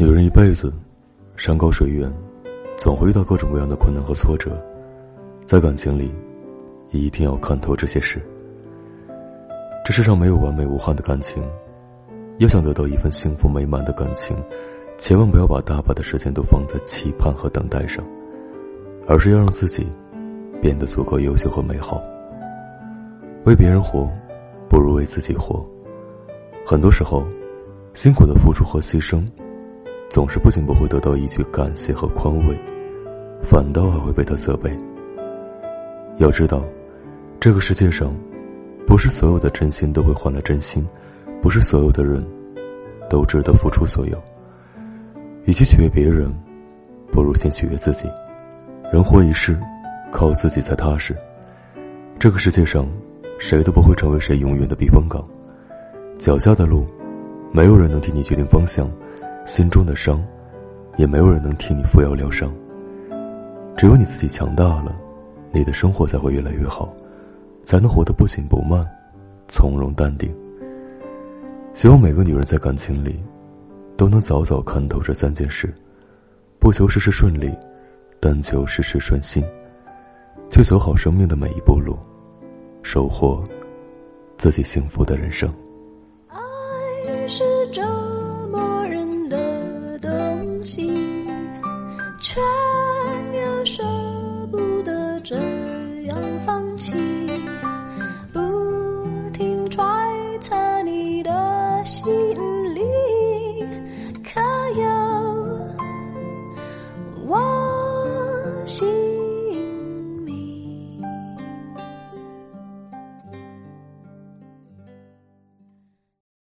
女人一辈子，山高水远，总会遇到各种各样的困难和挫折，在感情里，一定要看透这些事。这世上没有完美无憾的感情，要想得到一份幸福美满的感情，千万不要把大把的时间都放在期盼和等待上，而是要让自己变得足够优秀和美好。为别人活，不如为自己活。很多时候，辛苦的付出和牺牲。总是不仅不会得到一句感谢和宽慰，反倒还会被他责备。要知道，这个世界上，不是所有的真心都会换来真心，不是所有的人，都值得付出所有。与其取悦别人，不如先取悦自己。人活一世，靠自己才踏实。这个世界上，谁都不会成为谁永远的避风港。脚下的路，没有人能替你决定方向。心中的伤，也没有人能替你扶摇疗伤。只有你自己强大了，你的生活才会越来越好，才能活得不紧不慢，从容淡定。希望每个女人在感情里，都能早早看透这三件事：不求事事顺利，但求事事顺心，去走好生命的每一步路，收获自己幸福的人生。爱是这。这样放弃不停揣测你的心里可有我心